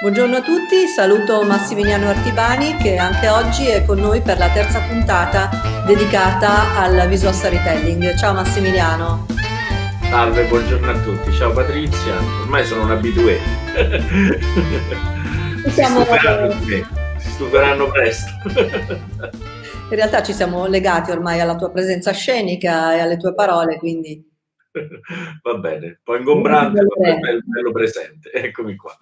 Buongiorno a tutti, saluto Massimiliano Artibani che anche oggi è con noi per la terza puntata dedicata al visual storytelling. Ciao Massimiliano. Salve, buongiorno a tutti. Ciao Patrizia, ormai sono un abitué. Siamo... Si, stuperanno, si stuperanno presto. In realtà ci siamo legati ormai alla tua presenza scenica e alle tue parole, quindi... Va bene, poi ingombrante, ma bello, bello presente. Eccomi qua.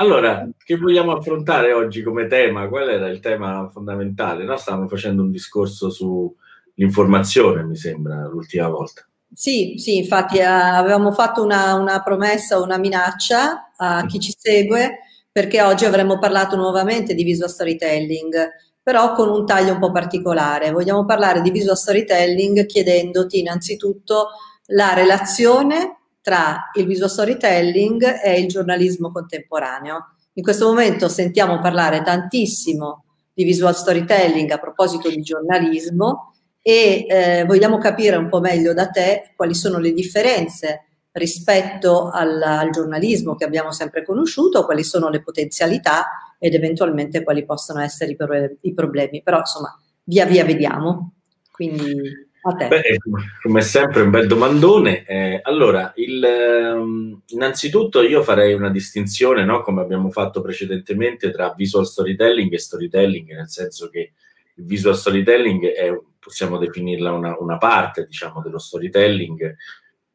Allora, che vogliamo affrontare oggi come tema? Qual era il tema fondamentale? No? Stavamo facendo un discorso sull'informazione, mi sembra, l'ultima volta. Sì, sì, infatti eh, avevamo fatto una, una, promessa, una minaccia a chi ci segue, perché oggi avremmo parlato nuovamente di visual storytelling, però con un taglio un po' particolare. Vogliamo parlare di visual storytelling chiedendoti innanzitutto la relazione tra il visual storytelling e il giornalismo contemporaneo. In questo momento sentiamo parlare tantissimo di visual storytelling a proposito di giornalismo e eh, vogliamo capire un po' meglio da te quali sono le differenze rispetto al, al, giornalismo che abbiamo sempre conosciuto, quali sono le potenzialità ed eventualmente quali possono essere i, pro- i problemi. Però insomma, via via vediamo. Quindi Beh, come sempre un bel domandone. Eh, allora, il, um, innanzitutto io farei una distinzione, no, come abbiamo fatto precedentemente, tra visual storytelling e storytelling, nel senso che il visual storytelling è, possiamo definirla una, una parte, diciamo, dello storytelling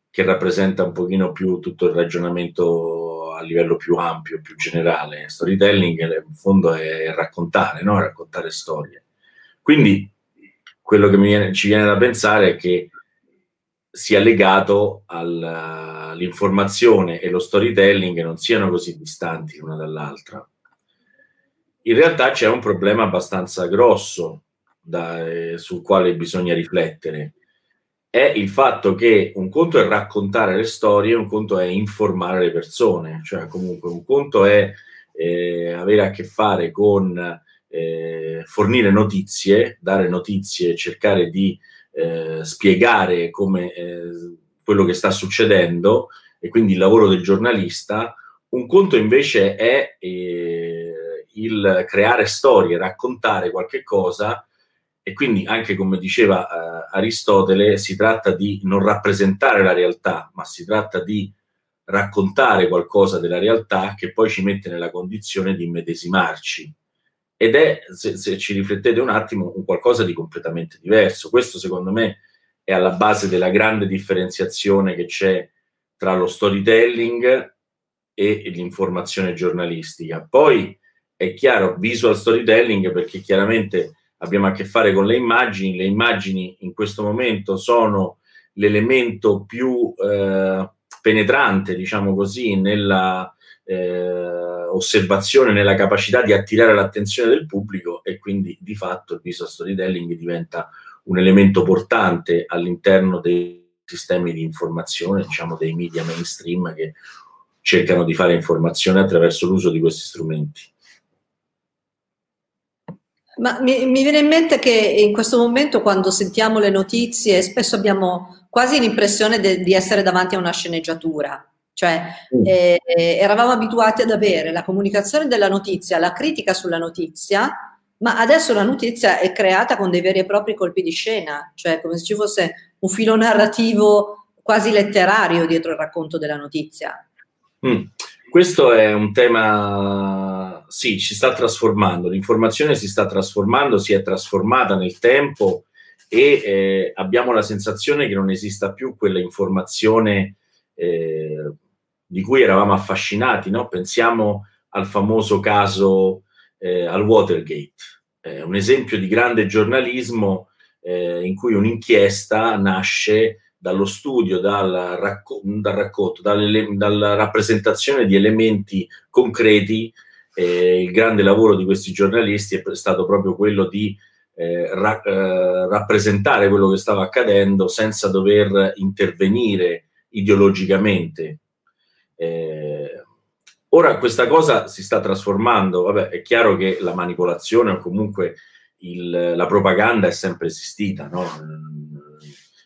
che rappresenta un pochino più tutto il ragionamento a livello più ampio, più generale. Storytelling in fondo è raccontare, no? raccontare storie. Quindi quello che viene, ci viene da pensare è che sia legato all'informazione e lo storytelling non siano così distanti l'una dall'altra. In realtà c'è un problema abbastanza grosso da, eh, sul quale bisogna riflettere. È il fatto che un conto è raccontare le storie, un conto è informare le persone, cioè comunque un conto è eh, avere a che fare con eh, fornire notizie, dare notizie, cercare di eh, spiegare come eh, quello che sta succedendo e quindi il lavoro del giornalista. Un conto invece è eh, il creare storie, raccontare qualche cosa e quindi anche come diceva eh, Aristotele si tratta di non rappresentare la realtà, ma si tratta di raccontare qualcosa della realtà che poi ci mette nella condizione di immedesimarci ed è, se, se, ci riflettete un attimo, un qualcosa di completamente diverso. Questo secondo me è alla base della grande differenziazione che c'è tra lo storytelling e l'informazione giornalistica. Poi è chiaro, visual storytelling perché chiaramente abbiamo a che fare con le immagini, le immagini in questo momento sono l'elemento più eh, penetrante, diciamo così, nella, eh, osservazione, nella capacità di attirare l'attenzione del pubblico e quindi di fatto il visual storytelling diventa un elemento portante all'interno dei sistemi di informazione, diciamo dei media mainstream che cercano di fare informazione attraverso l'uso di questi strumenti. Ma mi, mi, viene in mente che in questo momento quando sentiamo le notizie spesso abbiamo quasi l'impressione de, di essere davanti a una sceneggiatura. Cioè mm. eh, eravamo abituati ad avere la comunicazione della notizia, la critica sulla notizia, ma adesso la notizia è creata con dei veri e propri colpi di scena, cioè come se ci fosse un filo narrativo quasi letterario dietro il racconto della notizia. Mm. Questo è un tema, sì, si sta trasformando, l'informazione si sta trasformando, si è trasformata nel tempo e eh, abbiamo la sensazione che non esista più quella informazione eh, di cui eravamo affascinati, no? pensiamo al famoso caso eh, al Watergate, eh, un esempio di grande giornalismo eh, in cui un'inchiesta nasce dallo studio, dal, racco- dal racconto, dalla rappresentazione di elementi concreti. il grande lavoro di questi giornalisti è stato proprio quello di eh, ra- eh, rappresentare quello che stava accadendo senza dover intervenire ideologicamente eh, ora questa cosa si sta trasformando, vabbè, è chiaro che la manipolazione o comunque il, la propaganda è sempre esistita, no?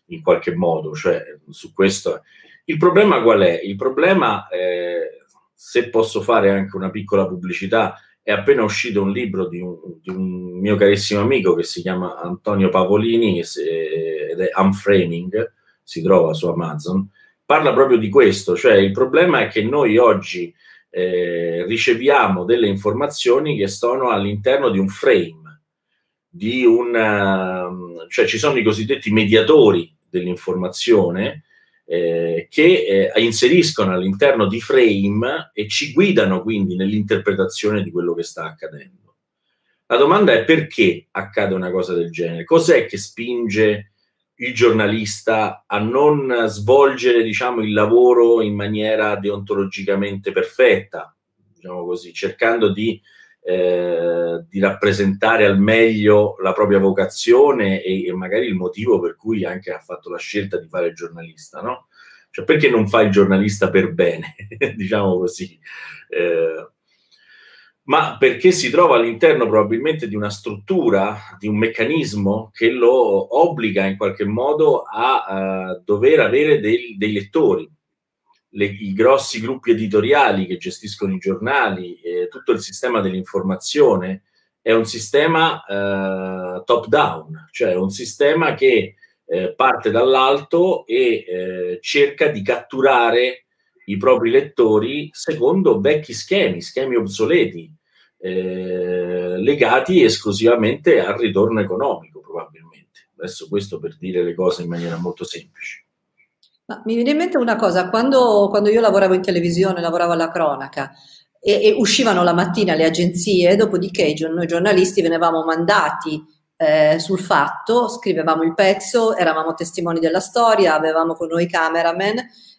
in qualche modo, cioè su questo. Il problema qual è? Il problema, eh, se posso fare anche una piccola pubblicità, è appena uscito un libro di un, di un mio carissimo amico che si chiama Antonio Pavolini ed è Unframing, si trova su Amazon, parla proprio di questo, cioè il problema è che noi oggi eh, riceviamo delle informazioni che sono all'interno di un frame, di un, uh, cioè ci sono i cosiddetti mediatori dell'informazione eh, che eh, inseriscono all'interno di frame e ci guidano quindi nell'interpretazione di quello che sta accadendo. La domanda è perché accade una cosa del genere? Cos'è che spinge il giornalista a non svolgere diciamo, il lavoro in maniera deontologicamente perfetta, diciamo così, cercando di, eh, di rappresentare al meglio la propria vocazione e, e, magari il motivo per cui anche ha fatto la scelta di fare giornalista, no? Cioè perché non fa il giornalista per bene, diciamo così. Eh, ma perché si trova all'interno probabilmente di una struttura, di un meccanismo che lo obbliga in qualche modo a uh, dover avere dei, dei lettori. Le, I grossi gruppi editoriali che gestiscono i giornali, eh, tutto il sistema dell'informazione è un sistema uh, top-down, cioè un sistema che eh, parte dall'alto e eh, cerca di catturare i propri lettori secondo vecchi schemi, schemi obsoleti, eh, legati esclusivamente al ritorno economico, probabilmente. Adesso questo per dire le cose in maniera molto semplice. Ma mi viene in mente una cosa, quando, quando io lavoravo in televisione, lavoravo alla cronaca, e, e, uscivano la mattina le agenzie, dopodiché noi giornalisti venivamo mandati eh, sul fatto, scrivevamo il pezzo, eravamo testimoni della storia, avevamo con noi cameraman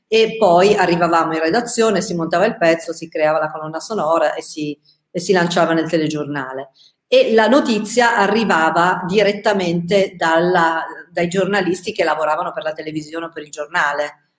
e poi arrivavamo in redazione, si montava il pezzo, si creava la colonna sonora e si, e si lanciava nel telegiornale. E la notizia arrivava direttamente dalla, dai giornalisti che lavoravano per la televisione o per il giornale.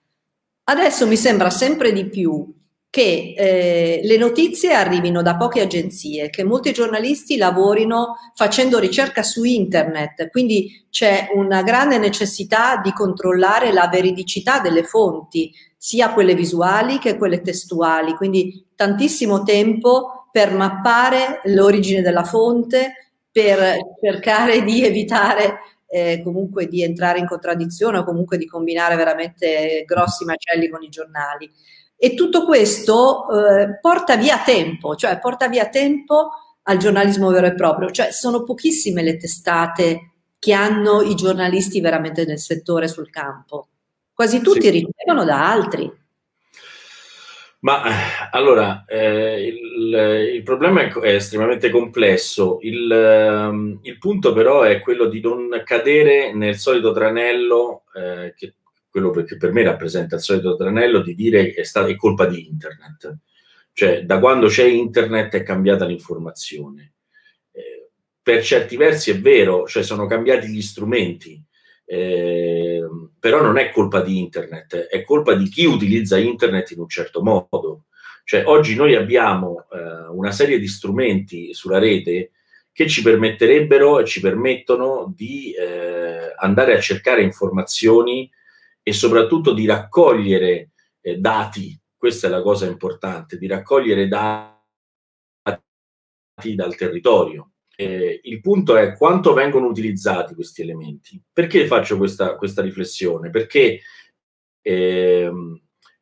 Adesso mi sembra sempre di più che eh, le notizie arrivino da poche agenzie, che molti giornalisti lavorino facendo ricerca su internet, quindi c'è una grande necessità di controllare la veridicità delle fonti, sia quelle visuali che quelle testuali, quindi tantissimo tempo per mappare l'origine della fonte, per cercare di evitare eh, comunque di entrare in contraddizione o comunque di combinare veramente grossi macelli con i giornali. E tutto questo eh, porta via tempo, cioè porta via tempo al giornalismo vero e proprio, cioè sono pochissime le testate che hanno i giornalisti veramente nel settore sul campo. Quasi tutti sì. ricevono da altri. Ma allora, eh, il, il, problema è, è, estremamente complesso. Il, um, il, punto però è quello di non cadere nel solito tranello, eh, che quello che per me rappresenta il solito tranello di dire che è, stata, è colpa di internet. Cioè, da quando c'è internet è cambiata l'informazione. Eh, per certi versi è vero, cioè sono cambiati gli strumenti, eh, però non è colpa di internet, è colpa di chi utilizza internet in un certo modo. Cioè, oggi noi abbiamo eh, una serie di strumenti sulla rete che ci permetterebbero e ci permettono di eh, andare a cercare informazioni e soprattutto di raccogliere eh, dati. Questa è la cosa importante, di raccogliere dati dal territorio. Eh, il punto è quanto vengono utilizzati questi elementi. Perché faccio questa, questa riflessione? Perché eh,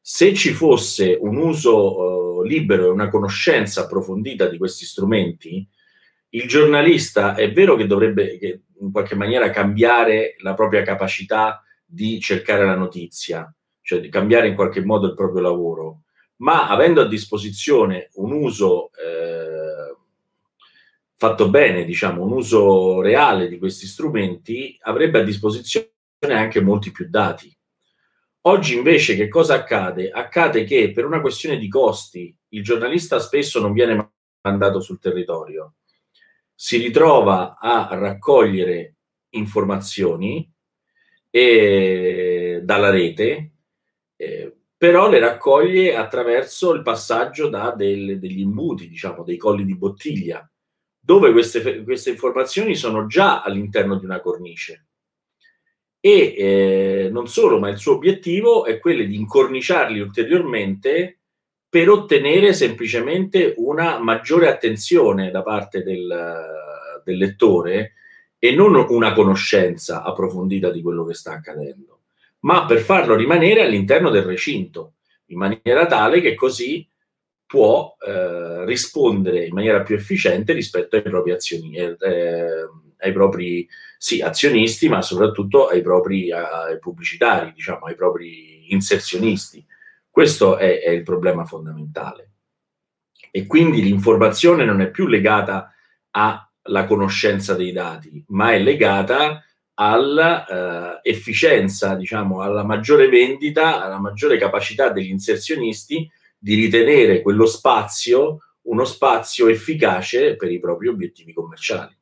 se ci fosse un uso eh, libero e una conoscenza approfondita di questi strumenti, il giornalista è vero che dovrebbe che in qualche maniera cambiare la propria capacità di cercare la notizia, cioè di cambiare in qualche modo il proprio lavoro, ma avendo a disposizione un uso eh, fatto bene, diciamo, un uso reale di questi strumenti, avrebbe a disposizione anche molti più dati. Oggi invece che cosa accade? Accade che per una questione di costi il giornalista spesso non viene mandato sul territorio, si ritrova a raccogliere informazioni e, dalla rete, eh, però le raccoglie attraverso il passaggio da del, degli imbuti, diciamo, dei colli di bottiglia dove queste, queste informazioni sono già all'interno di una cornice. E eh, non solo, ma il suo obiettivo è quello di incorniciarli ulteriormente per ottenere semplicemente una maggiore attenzione da parte del, del lettore e non una conoscenza approfondita di quello che sta accadendo, ma per farlo rimanere all'interno del recinto, in maniera tale che così può eh, rispondere in maniera più efficiente rispetto ai propri azioni, eh, ai propri sì, azionisti, ma soprattutto ai propri ai pubblicitari, diciamo, ai propri inserzionisti. Questo è, è il problema fondamentale. E quindi l'informazione non è più legata alla conoscenza dei dati, ma è legata all'efficienza, eh, diciamo, alla maggiore vendita, alla maggiore capacità degli inserzionisti di ritenere quello spazio uno spazio efficace per i propri obiettivi commerciali.